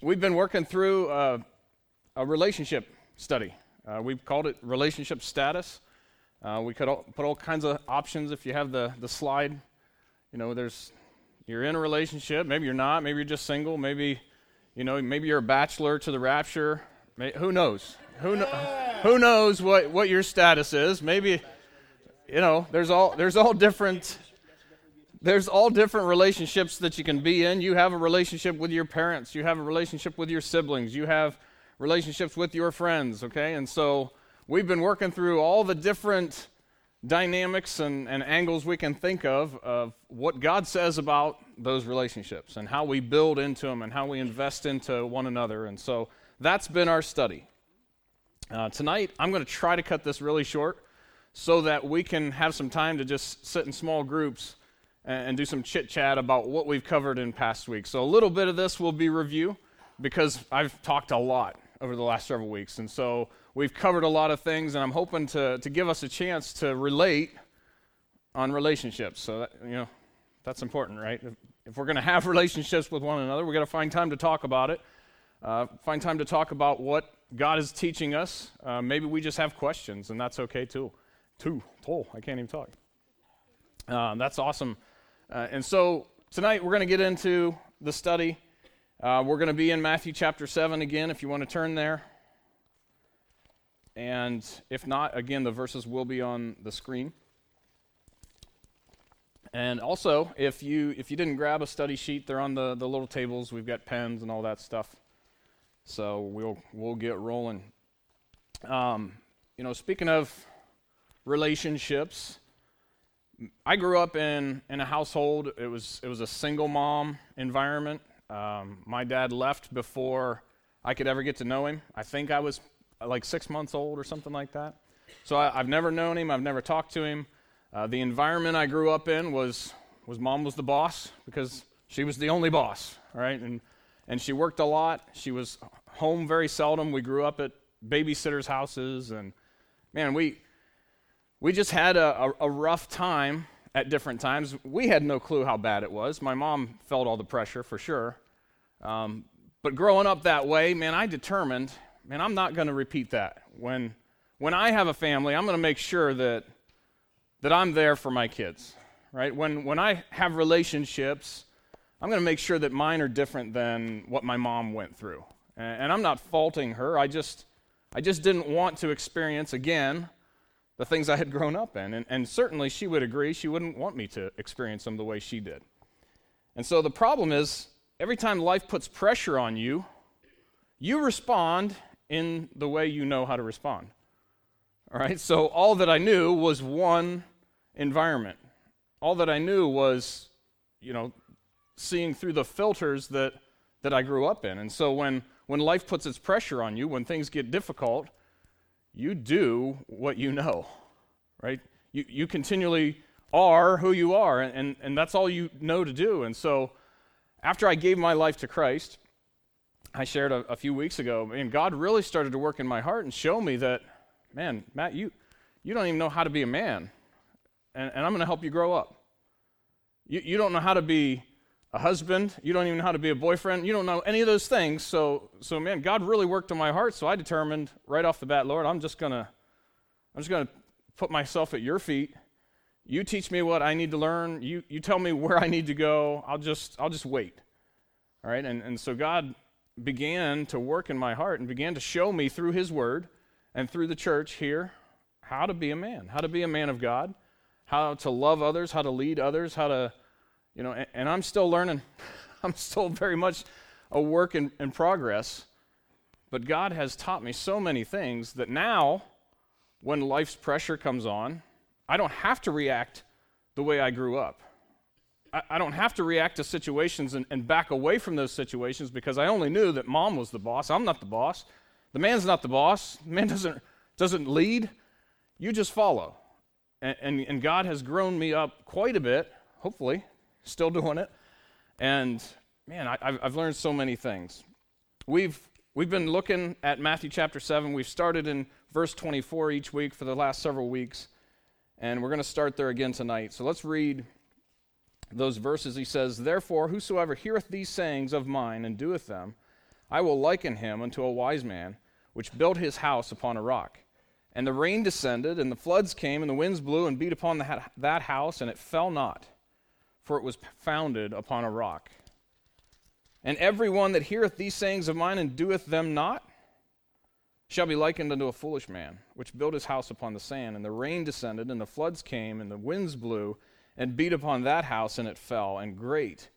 we've been working through uh, a relationship study. Uh, we've called it relationship status. Uh, we could all, put all kinds of options if you have the, the slide. You know, there's you're in a relationship, maybe you're not, maybe you're just single, maybe you know, maybe you're a bachelor to the rapture. May, who knows? Who, kn- who knows what, what your status is? Maybe you know, there's all there's all different there's all different relationships that you can be in. You have a relationship with your parents, you have a relationship with your siblings, you have relationships with your friends, okay? And so we've been working through all the different dynamics and, and angles we can think of of what God says about those relationships and how we build into them and how we invest into one another. And so that's been our study. Uh, tonight, I'm going to try to cut this really short so that we can have some time to just sit in small groups and, do some chit chat about what we've covered in past weeks. So, a little bit of this will be review because I've talked a lot over the last several weeks. And so, we've covered a lot of things, and I'm hoping to, to give us a chance to relate on relationships. So, that, you know, that's important, right? If, if we're going to have relationships with one another, we're going to find time to talk about it. Uh, find time to talk about what God is teaching us. Uh, maybe we just have questions, and that's okay too. Two. Oh, I can't even talk. Uh, that's awesome. Uh, and so tonight we're going to get into the study. Uh, we're going to be in Matthew chapter 7 again, if you want to turn there. And if not, again, the verses will be on the screen. And also, if you if you didn't grab a study sheet, they're on the, the little tables. We've got pens and all that stuff. So we'll we'll get rolling. Um, you know, speaking of relationships. I grew up in, in a household, it was, it was a single mom environment. Um, my dad left before I could ever get to know him. I think I was like six months old or something like that. So I, have never known him, I've never talked to him. Uh, the environment I grew up in was, was mom was the boss because she was the only boss, right? And, and she worked a lot. She was home very seldom. We grew up at babysitters' houses, and man, we, we just had a, a, a, rough time at different times. We had no clue how bad it was. My mom felt all the pressure for sure. Um, but growing up that way, man, I determined, man, I'm not going to repeat that. When, when I have a family, I'm going to make sure that, that I'm there for my kids, right? When, when I have relationships, I'm going to make sure that mine are different than what my mom went through. And, and I'm not faulting her. I just, I just didn't want to experience again the things I had grown up in. And, and certainly she would agree. She wouldn't want me to experience them the way she did. And so the problem is every time life puts pressure on you, you respond in the way you know how to respond. All right? So all that I knew was one environment. All that I knew was, you know, seeing through the filters that, that I grew up in. And so when, when life puts its pressure on you, when things get difficult, you do what you know, right? You, you continually are who you are, and, and, that's all you know to do. And so, after I gave my life to Christ, I shared a, a few weeks ago, and God really started to work in my heart and show me that, man, Matt, you, you don't even know how to be a man, and, and I'm going to help you grow up. You, you don't know how to be a husband. You don't even know how to be a boyfriend. You don't know any of those things. So, so man, God really worked on my heart. So I determined right off the bat, Lord, I'm just gonna, I'm just gonna put myself at your feet. You teach me what I need to learn. You, you tell me where I need to go. I'll just, I'll just wait. All right. And, and so God began to work in my heart and began to show me through His Word and through the church here how to be a man, how to be a man of God, how to love others, how to lead others, how to you know, and, and I'm still learning. I'm still very much a work in, in progress. But God has taught me so many things that now, when life's pressure comes on, I don't have to react the way I grew up. I, I don't have to react to situations and, and, back away from those situations because I only knew that mom was the boss. I'm not the boss. The man's not the boss. The man doesn't, doesn't lead. You just follow. And, and, and God has grown me up quite a bit, hopefully, still doing it. And man, I, have learned so many things. We've, we've been looking at Matthew chapter 7. We've started in verse 24 each week for the last several weeks. And we're going to start there again tonight. So let's read those verses. He says, Therefore, whosoever heareth these sayings of mine and doeth them, I will liken him unto a wise man, which built his house upon a rock. And the rain descended, and the floods came, and the winds blew and beat upon the, that house, and it fell not, for it was founded upon a rock. And every one that heareth these sayings of mine and doeth them not shall be likened unto a foolish man, which built his house upon the sand. And the rain descended, and the floods came, and the winds blew and beat upon that house, and it fell, and great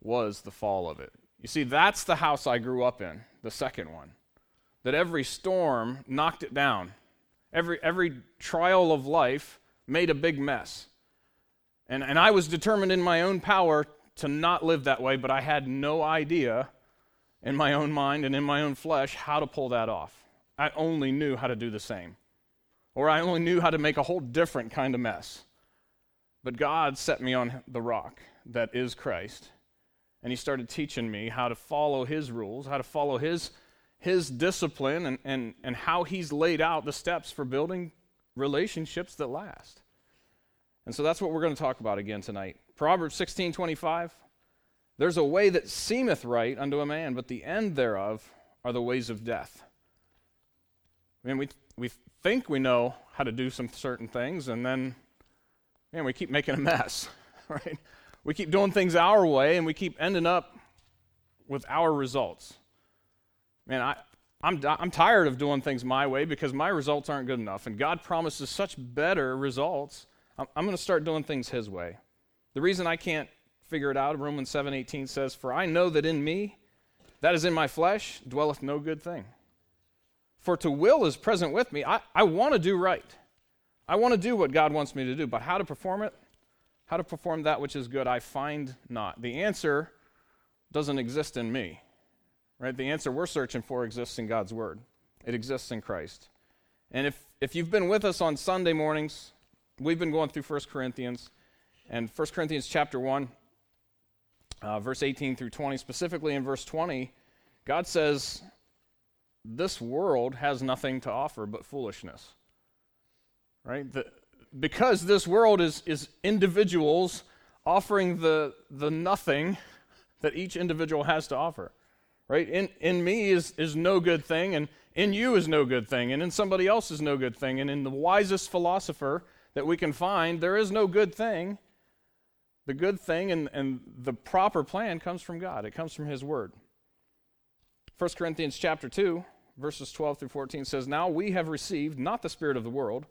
was the fall of it. You see, that's the house I grew up in, the second one. That every storm knocked it down. Every, every trial of life made a big mess. And, and I was determined in my own power to not live that way, but I had no idea in my own mind and in my own flesh how to pull that off. I only knew how to do the same. Or I only knew how to make a whole different kind of mess. But God set me on the rock that is Christ. And He started teaching me how to follow His rules, how to follow His, his discipline, and, and, and how He's laid out the steps for building relationships that last. And so that's what we're going to talk about again tonight. Proverbs 16 25. There's a way that seemeth right unto a man, but the end thereof are the ways of death. I mean, we, we think we know how to do some certain things, and then, man, we keep making a mess, right? We keep doing things our way, and we keep ending up with our results. Man, I, I'm, I'm tired of doing things my way because my results aren't good enough, and God promises such better results. I'm, going to start doing things His way. The reason I can't figure it out, Romans 7:18 says, "For I know that in me, that is in my flesh, dwelleth no good thing." For to will is present with me. I, I want to do right. I want to do what God wants me to do, but how to perform it, how to perform that which is good, I find not. The answer doesn't exist in me. Right? The answer we're searching for exists in God's word. It exists in Christ. And if if you've been with us on Sunday mornings, we've been going through 1 Corinthians and 1 Corinthians chapter 1 uh, verse 18 through 20 specifically in verse 20 God says this world has nothing to offer but foolishness. Right? The, because this world is, is individuals offering the, the nothing that each individual has to offer. Right? In, in me is, is no good thing, and in you is no good thing, and in somebody else is no good thing, and in the wisest philosopher that we can find, there is no good thing. The good thing and, and the proper plan comes from God. It comes from His Word. 1 Corinthians chapter 2, verses 12 through 14 says, Now we have received not the Spirit of the world,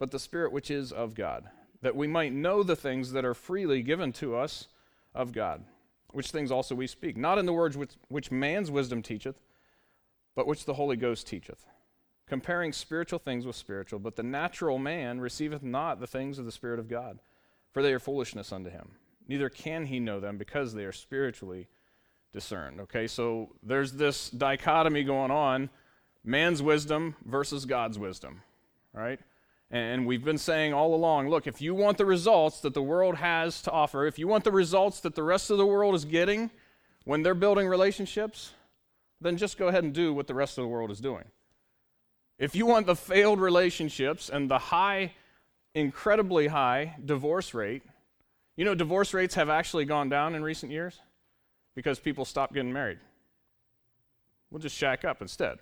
but the Spirit which is of God, that we might know the things that are freely given to us of God, which things also we speak, not in the words which, which man's wisdom teacheth, but which the Holy Ghost teacheth, comparing spiritual things with spiritual. But the natural man receiveth not the things of the Spirit of God, for they are foolishness unto him. Neither can he know them, because they are spiritually discerned. Okay, so there's this dichotomy going on man's wisdom versus God's wisdom, right? And we've been saying all along look, if you want the results that the world has to offer, if you want the results that the rest of the world is getting when they're building relationships, then just go ahead and do what the rest of the world is doing. If you want the failed relationships and the high, incredibly high divorce rate, you know, divorce rates have actually gone down in recent years because people stopped getting married. We'll just shack up instead.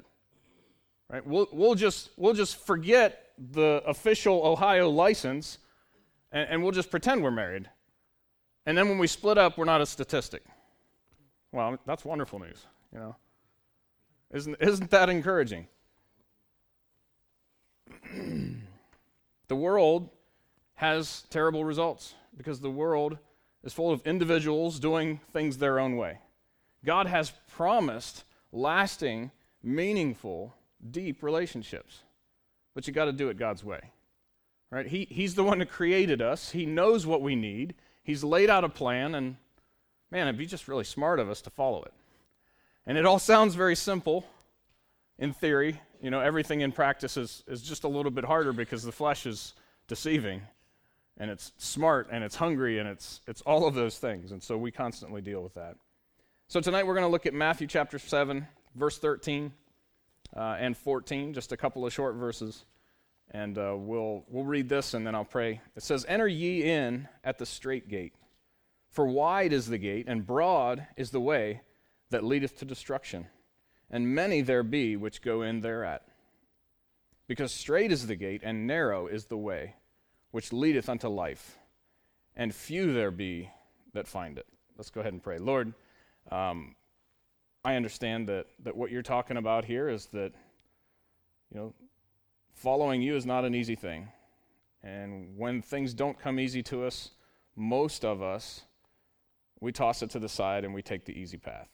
Right? We'll, we'll, just, we'll just forget the official Ohio license and, and we'll just pretend we're married. And then when we split up, we're not a statistic. Well, that's wonderful news, you know. Isn't, isn't that encouraging? the world has terrible results because the world is full of individuals doing things their own way. God has promised lasting, meaningful deep relationships. But you got to do it God's way. Right? He, he's the one who created us. He knows what we need. He's laid out a plan, and man, it'd be just really smart of us to follow it. And it all sounds very simple in theory. You know, everything in practice is, is just a little bit harder because the flesh is deceiving and it's smart and it's hungry and it's, it's all of those things. And so we constantly deal with that. So tonight we're going to look at Matthew chapter 7, verse 13 uh, and 14, just a couple of short verses. And uh, we'll, we'll read this and then I'll pray. It says, Enter ye in at the strait gate, for wide is the gate, and broad is the way that leadeth to destruction, and many there be which go in thereat. Because strait is the gate, and narrow is the way which leadeth unto life, and few there be that find it. Let's go ahead and pray. Lord, um, I understand that, that what you're talking about here is that, you know, following you is not an easy thing. And when things don't come easy to us, most of us, we toss it to the side and we take the easy path.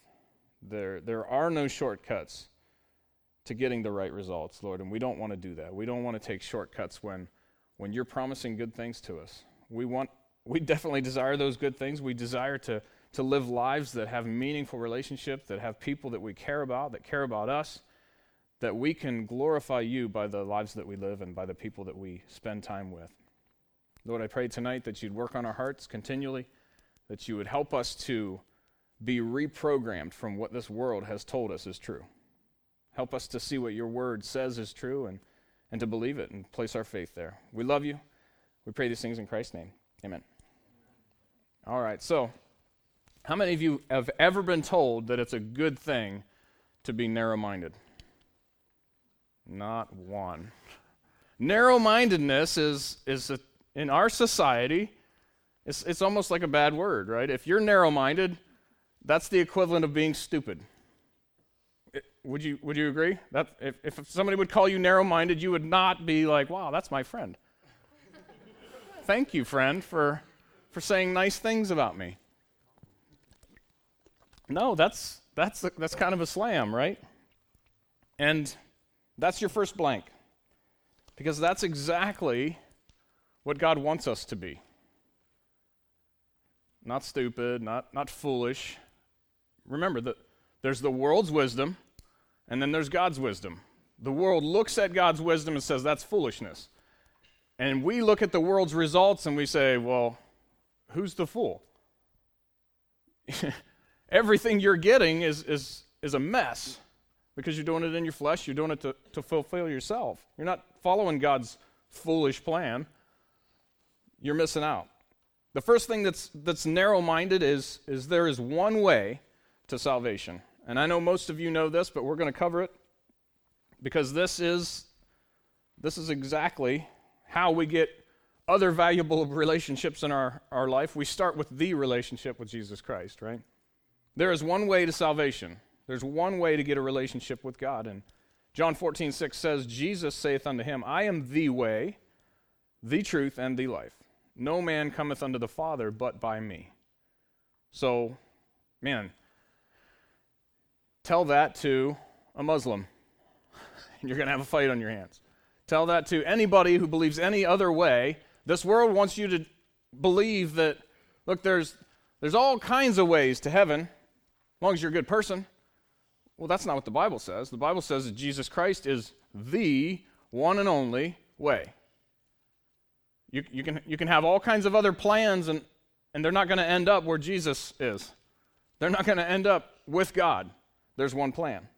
There, there are no shortcuts to getting the right results, Lord, and we don't want to do that. We don't want to take shortcuts when, when you're promising good things to us. We want, we definitely desire those good things. We desire to, to live lives that have meaningful relationships, that have people that we care about, that care about us, that we can glorify you by the lives that we live and by the people that we spend time with. Lord, I pray tonight that you'd work on our hearts continually, that you would help us to be reprogrammed from what this world has told us is true. Help us to see what your word says is true and, and to believe it and place our faith there. We love you. We pray these things in Christ's name. Amen. All right, so how many of you have ever been told that it's a good thing to be narrow minded? Not one. Narrow mindedness is, is a, in our society, it's, it's almost like a bad word, right? If you're narrow minded, that's the equivalent of being stupid. Would you, would you agree? That if, if somebody would call you narrow minded, you would not be like, wow, that's my friend. Thank you, friend, for, for saying nice things about me. No, that's, that's, that's kind of a slam, right? And that's your first blank. Because that's exactly what God wants us to be. Not stupid, not, not foolish, remember that there's the world's wisdom, and then there's God's wisdom. The world looks at God's wisdom and says that's foolishness. And we look at the world's results and we say, well, who's the fool? Everything you're getting is, is, is a mess because you're doing it in your flesh, you're doing it to, to fulfill yourself. You're not following God's foolish plan. You're missing out. The first thing that's, that's narrow minded is, is there is one way to salvation. And I know most of you know this, but we're going to cover it because this is this is exactly how we get other valuable relationships in our, our life. We start with the relationship with Jesus Christ, right? There is one way to salvation. There's one way to get a relationship with God. And John 14, 6 says, Jesus saith unto him, I am the way, the truth, and the life. No man cometh unto the Father but by me. So, man, Tell that to a Muslim, and you're going to have a fight on your hands. Tell that to anybody who believes any other way. This world wants you to believe that, look, there's, there's all kinds of ways to heaven, as long as you're a good person. Well, that's not what the Bible says. The Bible says that Jesus Christ is the one and only way. You, you, can, you can have all kinds of other plans, and, and they're not going to end up where Jesus is. They're not going to end up with God there's one plan.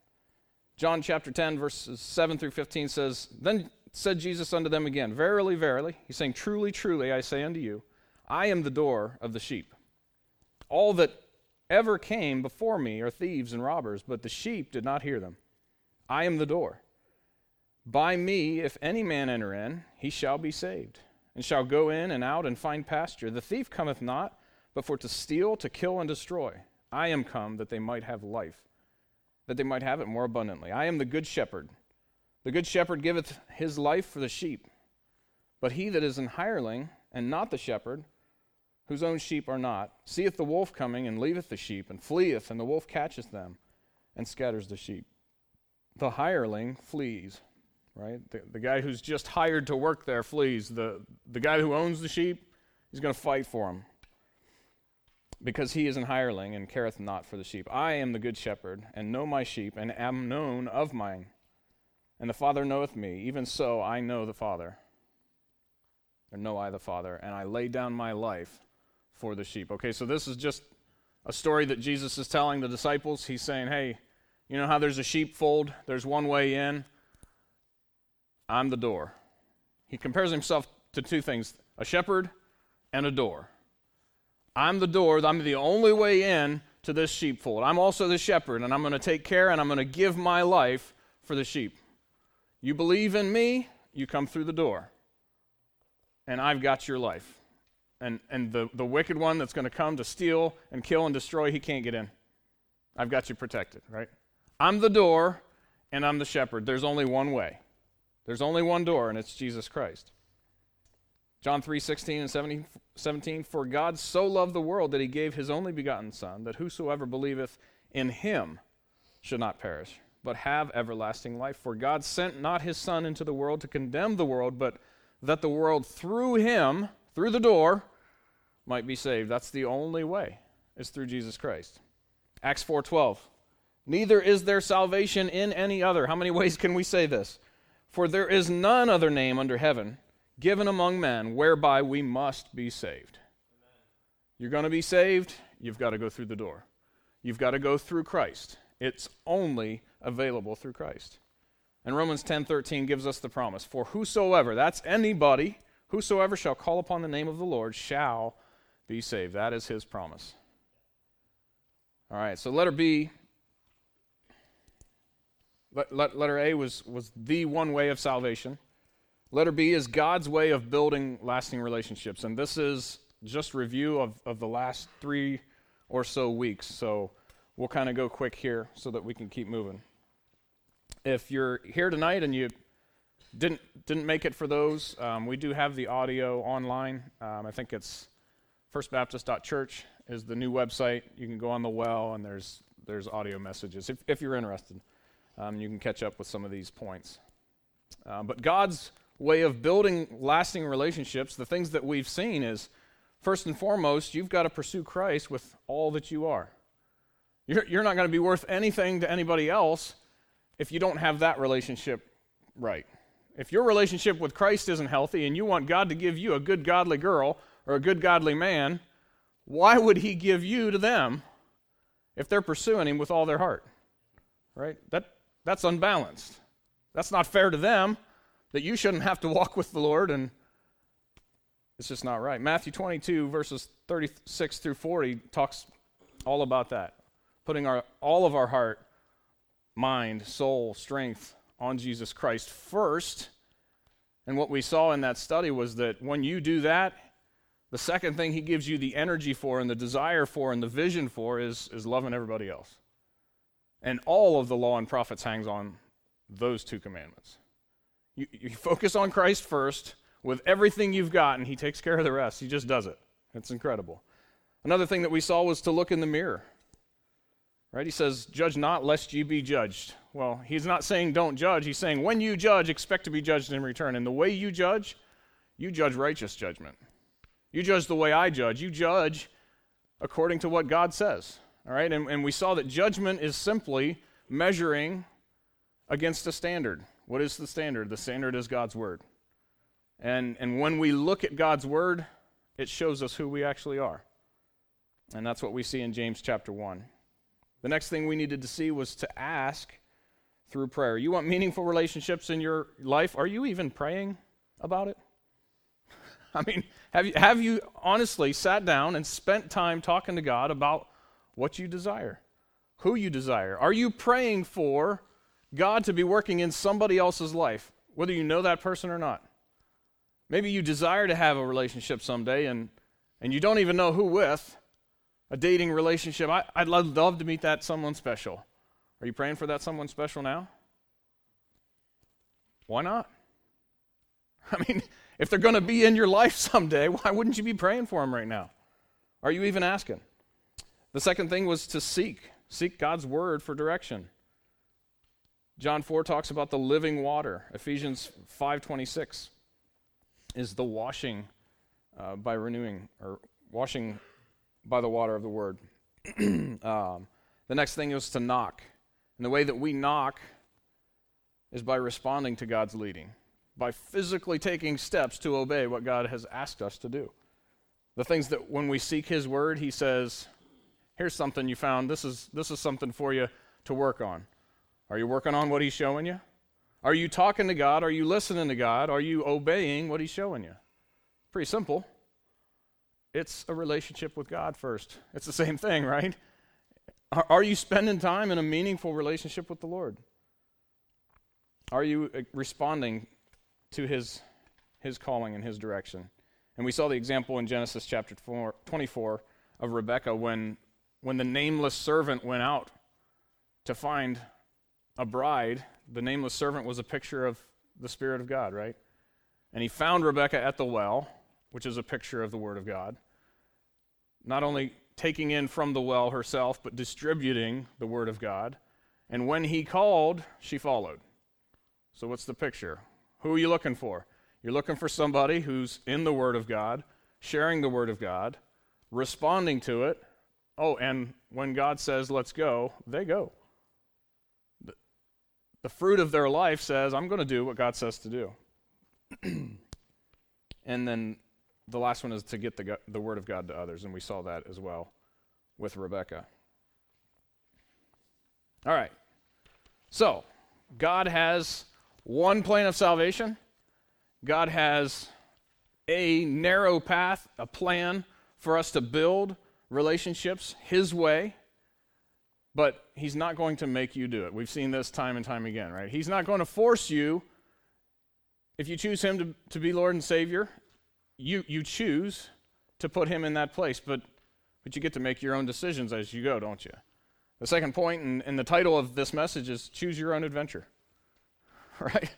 John chapter 10, verses 7 through 15 says, Then said Jesus unto them again, Verily, verily, he's saying, Truly, truly, I say unto you, I am the door of the sheep. All that ever came before me are thieves and robbers, but the sheep did not hear them. I am the door. By me, if any man enter in, he shall be saved, and shall go in and out and find pasture. The thief cometh not, but for to steal, to kill, and destroy. I am come that they might have life that they might have it more abundantly. I am the good shepherd. The good shepherd giveth his life for the sheep. But he that is an hireling, and not the shepherd, whose own sheep are not, seeth the wolf coming, and leaveth the sheep, and fleeth, and the wolf catcheth them, and scatters the sheep. The hireling flees, right? The, the guy who's just hired to work there flees. The, the guy who owns the sheep, he's going to fight for him because he is an hireling and careth not for the sheep. I am the good shepherd, and know my sheep, and am known of mine. And the Father knoweth me, even so I know the Father. Or know I the Father, and I lay down my life for the sheep. Okay, so this is just a story that Jesus is telling the disciples. He's saying, hey, you know how there's a sheepfold? There's one way in. I'm the door. He compares himself to two things a shepherd and a door. I'm the door, I'm the only way in to this sheepfold. I'm also the shepherd, and I'm going to take care and I'm going to give my life for the sheep. You believe in me, you come through the door, and I've got your life. And, and the, the wicked one that's going to come to steal and kill and destroy, he can't get in. I've got you protected, right? I'm the door, and I'm the shepherd. There's only one way. There's only one door, and it's Jesus Christ. John 3 16 and 17, 17 For God so loved the world that he gave his only begotten Son, that whosoever believeth in him should not perish, but have everlasting life. For God sent not his Son into the world to condemn the world, but that the world through him, through the door, might be saved. That's the only way, is through Jesus Christ. Acts 4:12. Neither is there salvation in any other. How many ways can we say this? For there is none other name under heaven given among men whereby we must be saved. You're going to be saved, you've got to go through the door. You've got to go through Christ. It's only available through Christ. And Romans 10:13 gives us the promise, for whosoever, that's anybody, whosoever shall call upon the name of the Lord shall be saved. That is his promise. All right, so letter B letter A was, was the one way of salvation. Letter B is God's way of building lasting relationships. And this is just review of, of the last three or so weeks. So we'll kind of go quick here so that we can keep moving. If you're here tonight and you didn't didn't make it for those, um, we do have the audio online. Um, I think it's firstbaptist.church is the new website. You can go on the well and there's there's audio messages if, if you're interested. Um, you can catch up with some of these points. Uh, but God's way of building lasting relationships, the things that we've seen is first and foremost, you've got to pursue Christ with all that you are. You're, you're not going to be worth anything to anybody else if you don't have that relationship right. If your relationship with Christ isn't healthy and you want God to give you a good godly girl or a good godly man, why would He give you to them if they're pursuing Him with all their heart? Right? That, that's unbalanced. That's not fair to them that you shouldn't have to walk with the Lord, and it's just not right. Matthew 22, verses 36 through 40, talks all about that. Putting our, all of our heart, mind, soul, strength on Jesus Christ first. And what we saw in that study was that when you do that, the second thing he gives you the energy for and the desire for and the vision for is, is loving everybody else. And all of the law and prophets hangs on those two commandments. You, you focus on Christ first with everything you've got, and He takes care of the rest. He just does it. It's incredible. Another thing that we saw was to look in the mirror. Right? He says, Judge not, lest ye be judged. Well, he's not saying don't judge. He's saying when you judge, expect to be judged in return. And the way you judge, you judge righteous judgment. You judge the way I judge. You judge according to what God says. All right? And, and we saw that judgment is simply measuring against a standard. What is the standard? The standard is God's Word. And, and when we look at God's Word, it shows us who we actually are. And that's what we see in James chapter 1. The next thing we needed to see was to ask through prayer. You want meaningful relationships in your life? Are you even praying about it? I mean, have you, have you honestly sat down and spent time talking to God about what you desire, who you desire? Are you praying for God to be working in somebody else's life, whether you know that person or not. Maybe you desire to have a relationship someday and, and you don't even know who with, a dating relationship. I, I'd love, love to meet that someone special. Are you praying for that someone special now? Why not? I mean, if they're going to be in your life someday, why wouldn't you be praying for them right now? Are you even asking? The second thing was to seek. Seek God's word for direction. John 4 talks about the living water. Ephesians 5:26 is the washing uh, by renewing or washing by the water of the word. um, the next thing is to knock. And the way that we knock is by responding to God's leading, by physically taking steps to obey what God has asked us to do. The things that when we seek his word, he says, here's something you found. This is this is something for you to work on. Are you working on what He's showing you? Are you talking to God? Are you listening to God? Are you obeying what He's showing you? Pretty simple. It's a relationship with God first. It's the same thing, right? Are, you spending time in a meaningful relationship with the Lord? Are you uh, responding to his, his calling and his direction? And we saw the example in Genesis chapter four, 24 of Rebekah when, when the nameless servant went out to find a bride. The nameless servant was a picture of the Spirit of God, right? And he found Rebekah at the well, which is a picture of the Word of God. Not only taking in from the well herself, but distributing the Word of God. And when he called, she followed. So, what's the picture? Who are you looking for? You're looking for somebody who's in the Word of God, sharing the Word of God, responding to it. Oh, and when God says, let's go, they go. The, fruit of their life says, I'm going to do what God says to do. and then the last one is to get the, the word of God to others, and we saw that as well with Rebecca. All right. So, God has one plan of salvation. God has a narrow path, a plan for us to build relationships His way, but He's not going to make you do it. We've seen this time and time again, right? He's not going to force you. If you choose Him to, to be Lord and Savior, you, you choose to put him in that place, but, but you get to make your own decisions as you go, don't you? The second point, and, and the title of this message is Choose Your Own Adventure. Right?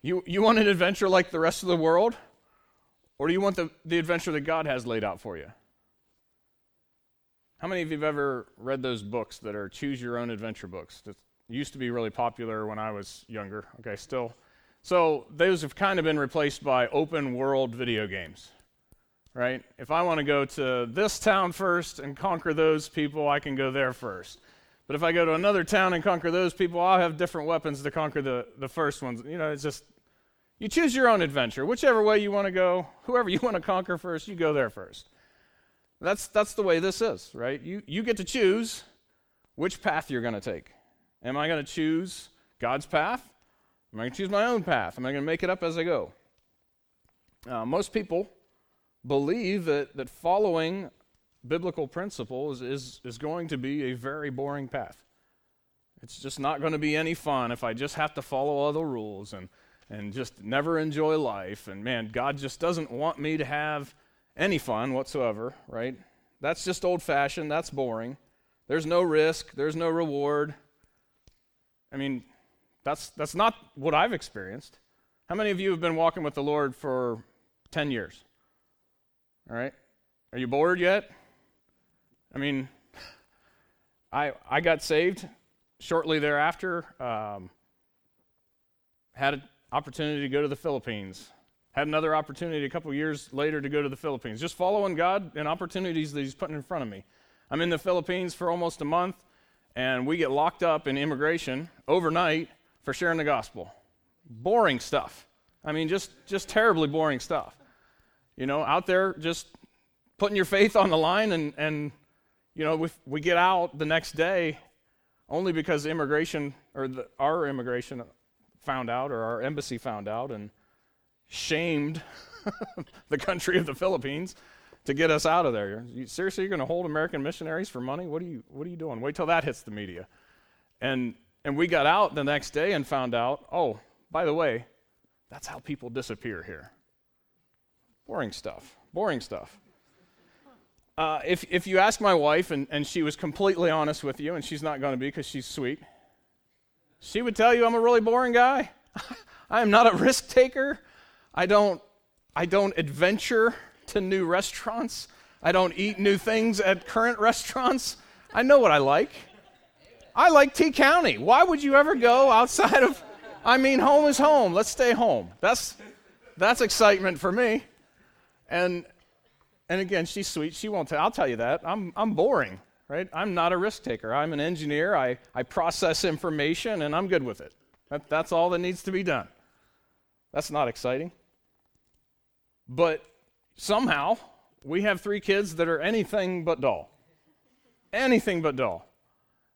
You, you want an adventure like the rest of the world? Or do you want the, the adventure that God has laid out for you? How many of you have ever read those books that are choose your own adventure books? That used to be really popular when I was younger. Okay, still so those have kind of been replaced by open world video games, right? If I want to go to this town first and conquer those people, I can go there first. But if I go to another town and conquer those people, I'll have different weapons to conquer the, the first ones. You know, it's just, you choose your own adventure. Whichever way you want to go, whoever you want to conquer first, you go there first. That's, that's the way this is, right? You, you get to choose which path you're going to take. Am I going to choose God's path? Am I going to choose my own path? Am I going to make it up as I go? Uh, most people believe that, that following biblical principles is, is going to be a very boring path. It's just not going to be any fun if I just have to follow all the rules and, and just never enjoy life. And man, God just doesn't want me to have any fun whatsoever, right? That's just old fashioned. That's boring. There's no risk, there's no reward. I mean, that's, that's not what I've experienced. How many of you have been walking with the Lord for 10 years? All right? Are you bored yet? I mean, I, I got saved shortly thereafter. Um, had an opportunity to go to the Philippines. Had another opportunity a couple years later to go to the Philippines. Just following God and opportunities that He's putting in front of me. I'm in the Philippines for almost a month, and we get locked up in immigration overnight for sharing the gospel. Boring stuff. I mean, just, just terribly boring stuff. You know, out there just putting your faith on the line, and, and you know, we, we get out the next day only because immigration, or the, our immigration found out, or our embassy found out, and shamed the country of the Philippines to get us out of there. You, seriously, you're going to hold American missionaries for money? What are you What are you doing? Wait till that hits the media. And and we got out the next day and found out, oh, by the way, that's how people disappear here. Boring stuff. Boring stuff. Uh, if, if you ask my wife, and, and she was completely honest with you, and she's not going to be because she's sweet, she would tell you I'm a really boring guy. I am not a risk taker. I don't, I don't adventure to new restaurants. I don't eat new things at current restaurants. I know what I like. I like T County. Why would you ever go outside of I mean home is home. Let's stay home. That's that's excitement for me. And and again, she's sweet. She won't tell I'll tell you that. I'm I'm boring, right? I'm not a risk taker. I'm an engineer. I, I process information and I'm good with it. That, that's all that needs to be done. That's not exciting. But somehow we have three kids that are anything but dull. Anything but dull.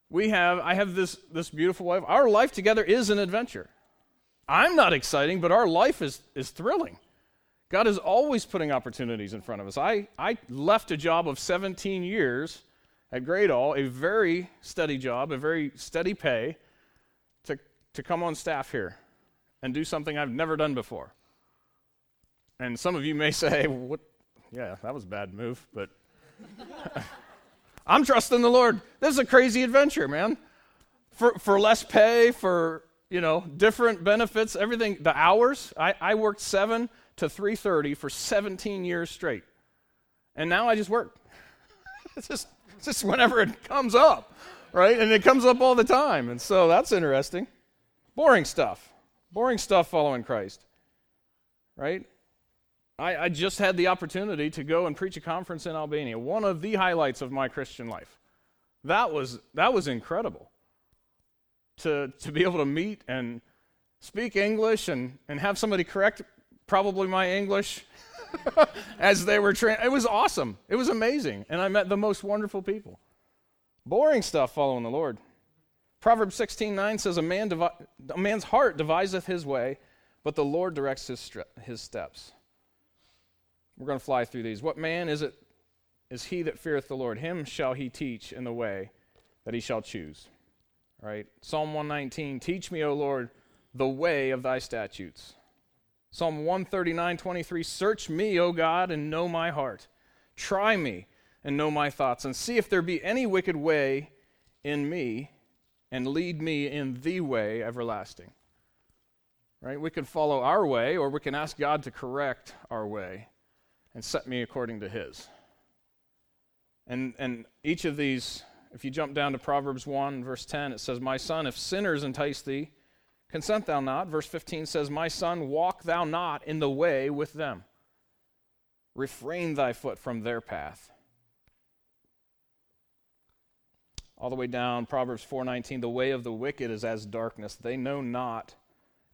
We have i have this this beautiful wife. Our life together is an adventure. I'm not exciting but our life is is thrilling. God is always putting opportunities in front of us. I i left a job of 17 years at Great All, a very steady job, a very steady pay, to, to come on staff here and do something I've never done before. And some of you may say, what? Yeah, that was a bad move, but I'm trusting the Lord. This is a crazy adventure, man. For, for less pay, for, you know, different benefits, everything, the hours. I, I worked 7 to 3.30 for 17 years straight. And now I just work. it's just, it's just whenever it comes up, right? And it comes up all the time. And so that's interesting. Boring stuff. Boring stuff following Christ, right? I, I, just had the opportunity to go and preach a conference in Albania, one of the highlights of my Christian life. That was, that was incredible. To, to be able to meet and speak English and, and have somebody correct probably my English as they were trained. It was awesome. It was amazing. And I met the most wonderful people. Boring stuff following the Lord. Proverbs 16 9 says, a, man devi- a man's heart deviseth his way, but the Lord directs his, his steps. We're going to fly through these. What man is it is he that feareth the Lord? Him shall he teach in the way that he shall choose. Right? Psalm 119 Teach me, O Lord, the way of thy statutes. Psalm 139 23 Search me, O God, and know my heart. Try me and know my thoughts, and see if there be any wicked way in me, and lead me in the way everlasting. Right? We can follow our way, or we can ask God to correct our way and set me according to his. And, and each of these, if you jump down to Proverbs 1, verse 10, it says, My son, if sinners entice thee, consent thou not. Verse 15 says, My son, walk thou not in the way with them. Refrain thy foot from their path. All the way down, Proverbs 4:19, the way of the wicked is as darkness. They know not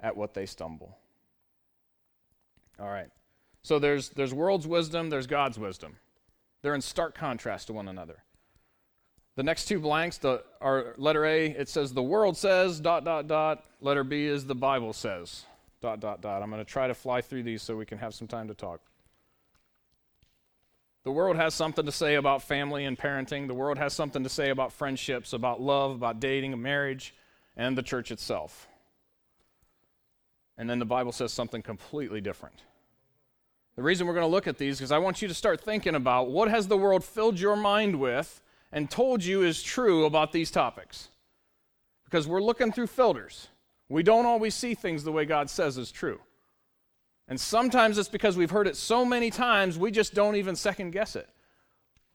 at what they stumble. All right. So there's, there's world's wisdom, there's God's wisdom. They're in stark contrast to one another. The next two blanks the, are letter A, it says the world says, dot, dot, dot. Letter B is the Bible says, dot, dot, dot. I'm going to try to fly through these so we can have some time to talk. The world has something to say about family and parenting. The world has something to say about friendships, about love, about dating, marriage, and the church itself. And then the Bible says something completely different. The reason we're going to look at these is I want you to start thinking about what has the world filled your mind with and told you is true about these topics. Because we're looking through filters. We don't always see things the way God says is true. And sometimes it's because we've heard it so many times, we just don't even second guess it.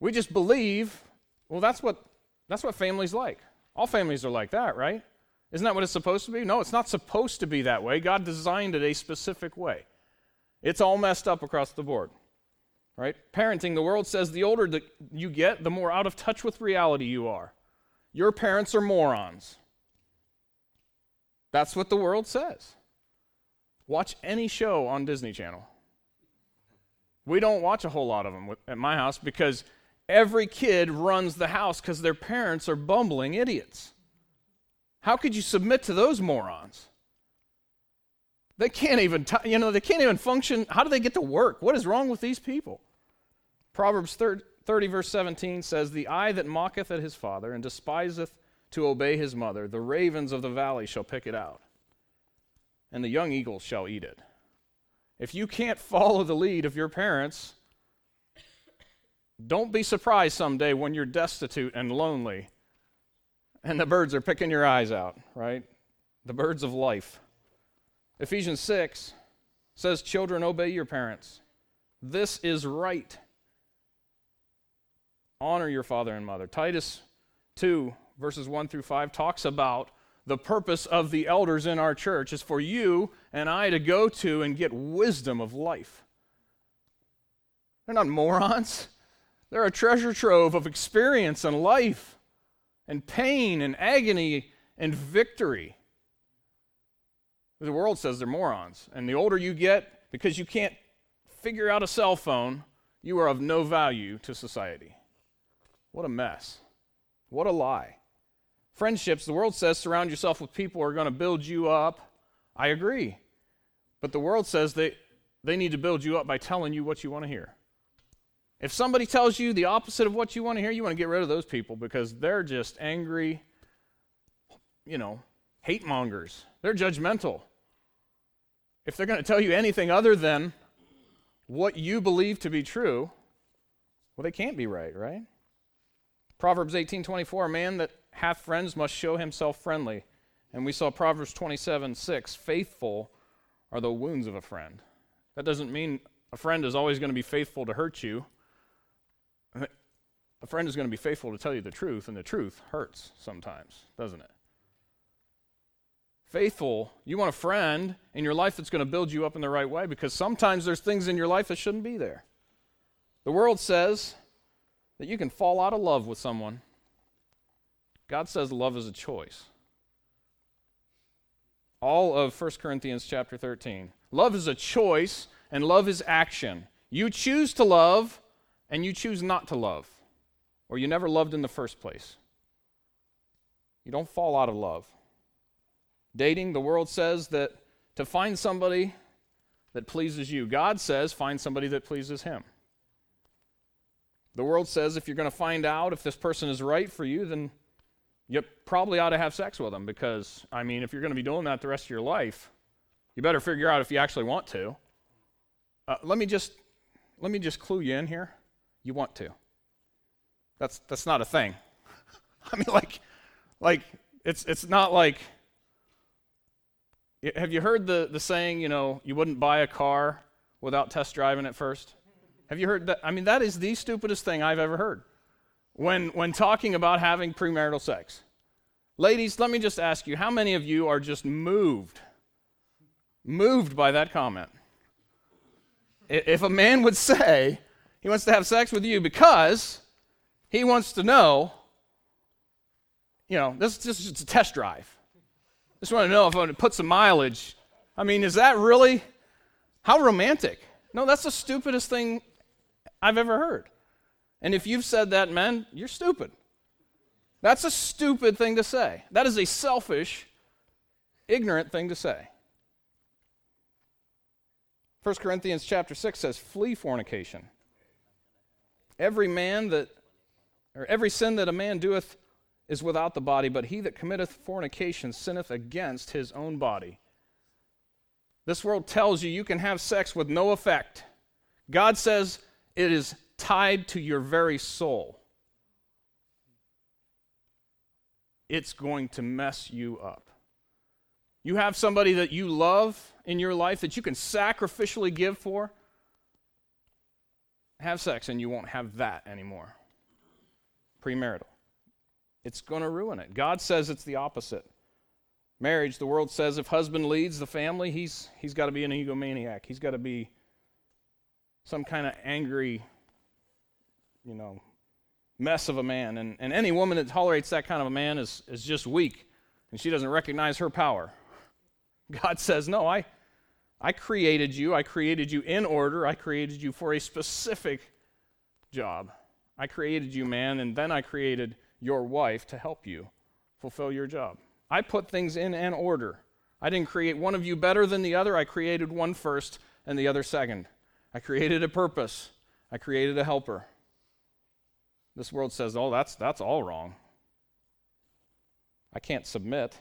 We just believe, well, that's what, that's what families like. All families are like that, right? Isn't that what it's supposed to be? No, it's not supposed to be that way. God designed it a specific way. It's all messed up across the board. Right? Parenting, the world says the older that you get, the more out of touch with reality you are. Your parents are morons. That's what the world says. Watch any show on Disney Channel. We don't watch a whole lot of them at my house because every kid runs the house because their parents are bumbling idiots. How could you submit to those morons? They can't even, t- you know, they can't even function. How do they get to work? What is wrong with these people? Proverbs 30, 30, verse 17 says, The eye that mocketh at his father and despiseth to obey his mother, the ravens of the valley shall pick it out, and the young eagles shall eat it. If you can't follow the lead of your parents, don't be surprised someday when you're destitute and lonely and the birds are picking your eyes out, right? The birds of life. Ephesians 6 says, Children, obey your parents. This is right. Honor your father and mother. Titus 2, verses 1 through 5, talks about the purpose of the elders in our church is for you and I to go to and get wisdom of life. They're not morons, they're a treasure trove of experience and life and pain and agony and victory. The world says they're morons. And the older you get, because you can't figure out a cell phone, you are of no value to society. What a mess. What a lie. Friendships, the world says surround yourself with people who are going to build you up. I agree. But the world says they, they need to build you up by telling you what you want to hear. If somebody tells you the opposite of what you want to hear, you want to get rid of those people because they're just angry, you know, hate mongers. They're judgmental. If they're going to tell you anything other than what you believe to be true, well, they can't be right, right? Proverbs 18:24, a man that hath friends must show himself friendly. And we saw Proverbs 27, 6, faithful are the wounds of a friend. That doesn't mean a friend is always going to be faithful to hurt you. A friend is going to be faithful to tell you the truth, and the truth hurts sometimes, doesn't it? Faithful, you want a friend in your life that's going to build you up in the right way because sometimes there's things in your life that shouldn't be there. The world says that you can fall out of love with someone. God says love is a choice. All of 1 Corinthians chapter 13. Love is a choice and love is action. You choose to love and you choose not to love, or you never loved in the first place. You don't fall out of love. Dating, the world says that to find somebody that pleases you, God says find somebody that pleases Him. The world says if you're going to find out if this person is right for you, then you probably ought to have sex with them because, I mean, if you're going to be doing that the rest of your life, you better figure out if you actually want to. Uh, let me just let me just clue you in here. You want to. That's that's not a thing. I mean, like, like it's it's not like. Have you heard the the saying? You know, you wouldn't buy a car without test driving it first. Have you heard that? I mean, that is the stupidest thing I've ever heard. When when talking about having premarital sex, ladies, let me just ask you: How many of you are just moved, moved by that comment? If a man would say he wants to have sex with you because he wants to know, you know, this, this is just a test drive. Just want to know if I'm going to put some mileage. I mean, is that really how romantic? No, that's the stupidest thing I've ever heard. And if you've said that, men, you're stupid. That's a stupid thing to say. That is a selfish, ignorant thing to say. 1 Corinthians chapter 6 says, Flee fornication. Every man that, or every sin that a man doeth is without the body, but he that committeth fornication sinneth against his own body. This world tells you you can have sex with no effect. God says it is tied to your very soul. It's going to mess you up. You have somebody that you love in your life that you can sacrificially give for, have sex and you won't have that anymore. Premarital. It's going to ruin it. God says it's the opposite. Marriage, the world says if husband leads the family, he's, he's got to be an egomaniac. He's got to be some kind of angry, you know, mess of a man. And, and any woman that tolerates that kind of a man is, is just weak, and she doesn't recognize her power. God says, No, I, I created you. I created you in order. I created you for a specific job. I created you, man, and then I created your wife to help you fulfill your job. I put things in an order. I didn't create one of you better than the other. I created one first and the other second. I created a purpose. I created a helper. This world says, "Oh, that's that's all wrong." I can't submit.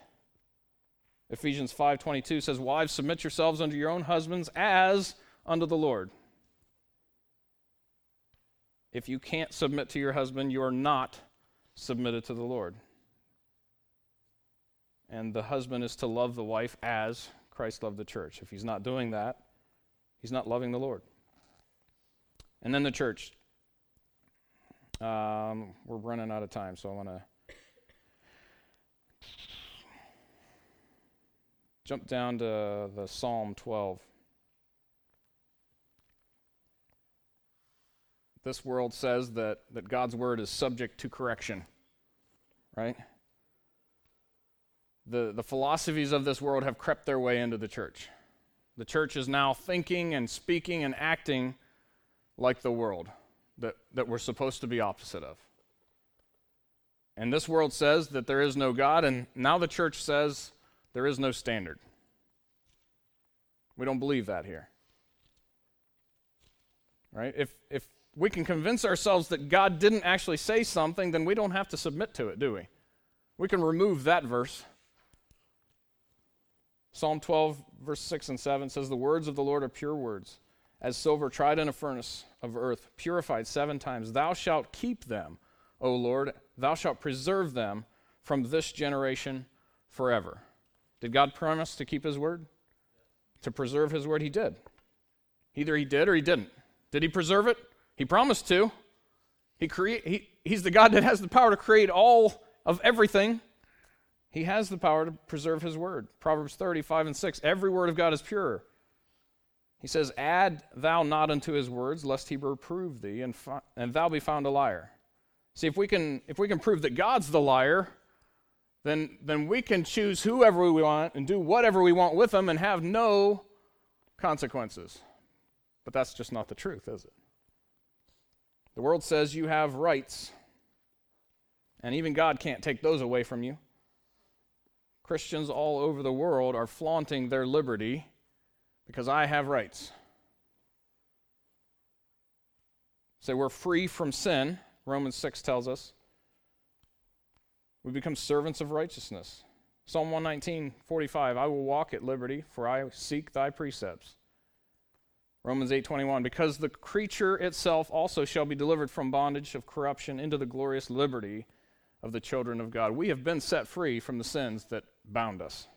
Ephesians 5:22 says, "Wives, submit yourselves unto your own husbands as unto the Lord." If you can't submit to your husband, you are not submitted to the Lord. And the husband is to love the wife as Christ loved the church. If he's not doing that, he's not loving the Lord. And then the church. Um, we're running out of time, so I want to Jump down to the Psalm 12. This world says that, that God's word is subject to correction, right? The, the philosophies of this world have crept their way into the church. The church is now thinking and speaking and acting like the world that, that we're supposed to be opposite of. And this world says that there is no God, and now the church says there is no standard. We don't believe that here. Right? If, if we can convince ourselves that God didn't actually say something, then we don't have to submit to it, do we? We can remove that verse. Psalm 12, verse 6 and 7 says, The words of the Lord are pure words, as silver tried in a furnace of earth, purified seven times. Thou shalt keep them, O Lord, thou shalt preserve them from this generation forever. Did God promise to keep his word? To preserve his word? He did. Either he did or he didn't. Did he preserve it? He promised to. He create, he, he's the God that has the power to create all of everything. He has the power to preserve his word. Proverbs 35 and 6. Every word of God is pure. He says, Add thou not unto his words, lest he reprove thee, and, fi- and thou be found a liar. See, if we can, if we can prove that God's the liar, then, then we can choose whoever we want and do whatever we want with them and have no consequences. But that's just not the truth, is it? The world says you have rights, and even God can't take those away from you. Christians all over the world are flaunting their liberty because I have rights. Say so we're free from sin, Romans 6 tells us. We become servants of righteousness. Psalm 119, 45, I will walk at liberty, for I seek thy precepts. Romans 8:21 because the creature itself also shall be delivered from bondage of corruption into the glorious liberty of the children of God. We have been set free from the sins that bound us.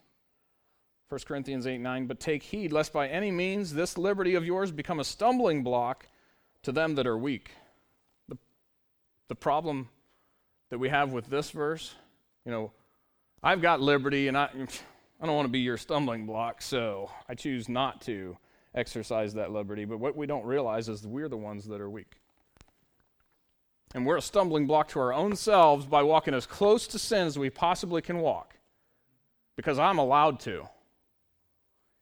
1 Corinthians 8 9, but take heed lest by any means this liberty of yours become a stumbling block to them that are weak. The, the problem that we have with this verse, you know, I've got liberty and I, I don't want to be your stumbling block, so I choose not to exercise that liberty. But what we don't realize is we're the ones that are weak. And we're a stumbling block to our own selves by walking as close to sin as we possibly can walk because I'm allowed to.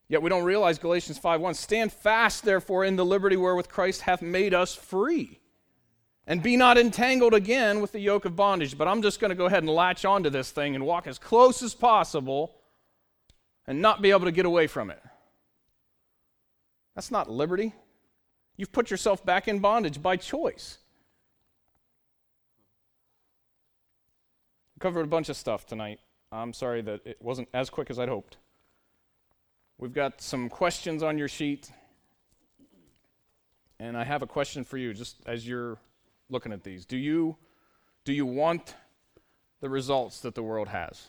Yet we don't realize Galatians 5:1 stand fast therefore in the liberty wherewith Christ hath made us free. And be not entangled again with the yoke of bondage. But I'm just going to go ahead and latch onto this thing and walk as close as possible and not be able to get away from it. That's not liberty. You've put yourself back in bondage by choice. We covered a bunch of stuff tonight. I'm sorry that it wasn't as quick as I'd hoped. We've got some questions on your sheet. And I have a question for you just as you're looking at these. Do you do you want the results that the world has?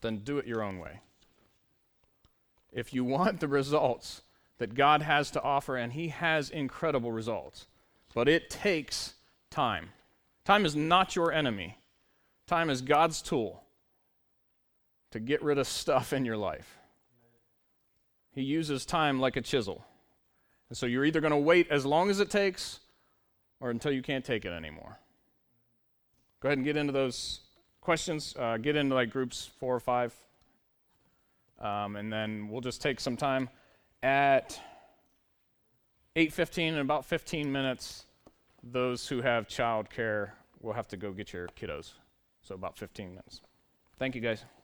Then do it your own way if you want the results that God has to offer, and He has incredible results, but it takes time. Time is not your enemy, time is God's tool to get rid of stuff in your life. He uses time like a chisel. And so you're either going to wait as long as it takes or until you can't take it anymore. Go ahead and get into those questions. Uh, get into like groups four or five. Um, and then we'll just take some time at 8.15 in about 15 minutes those who have childcare will have to go get your kiddos. So about 15 minutes. Thank you guys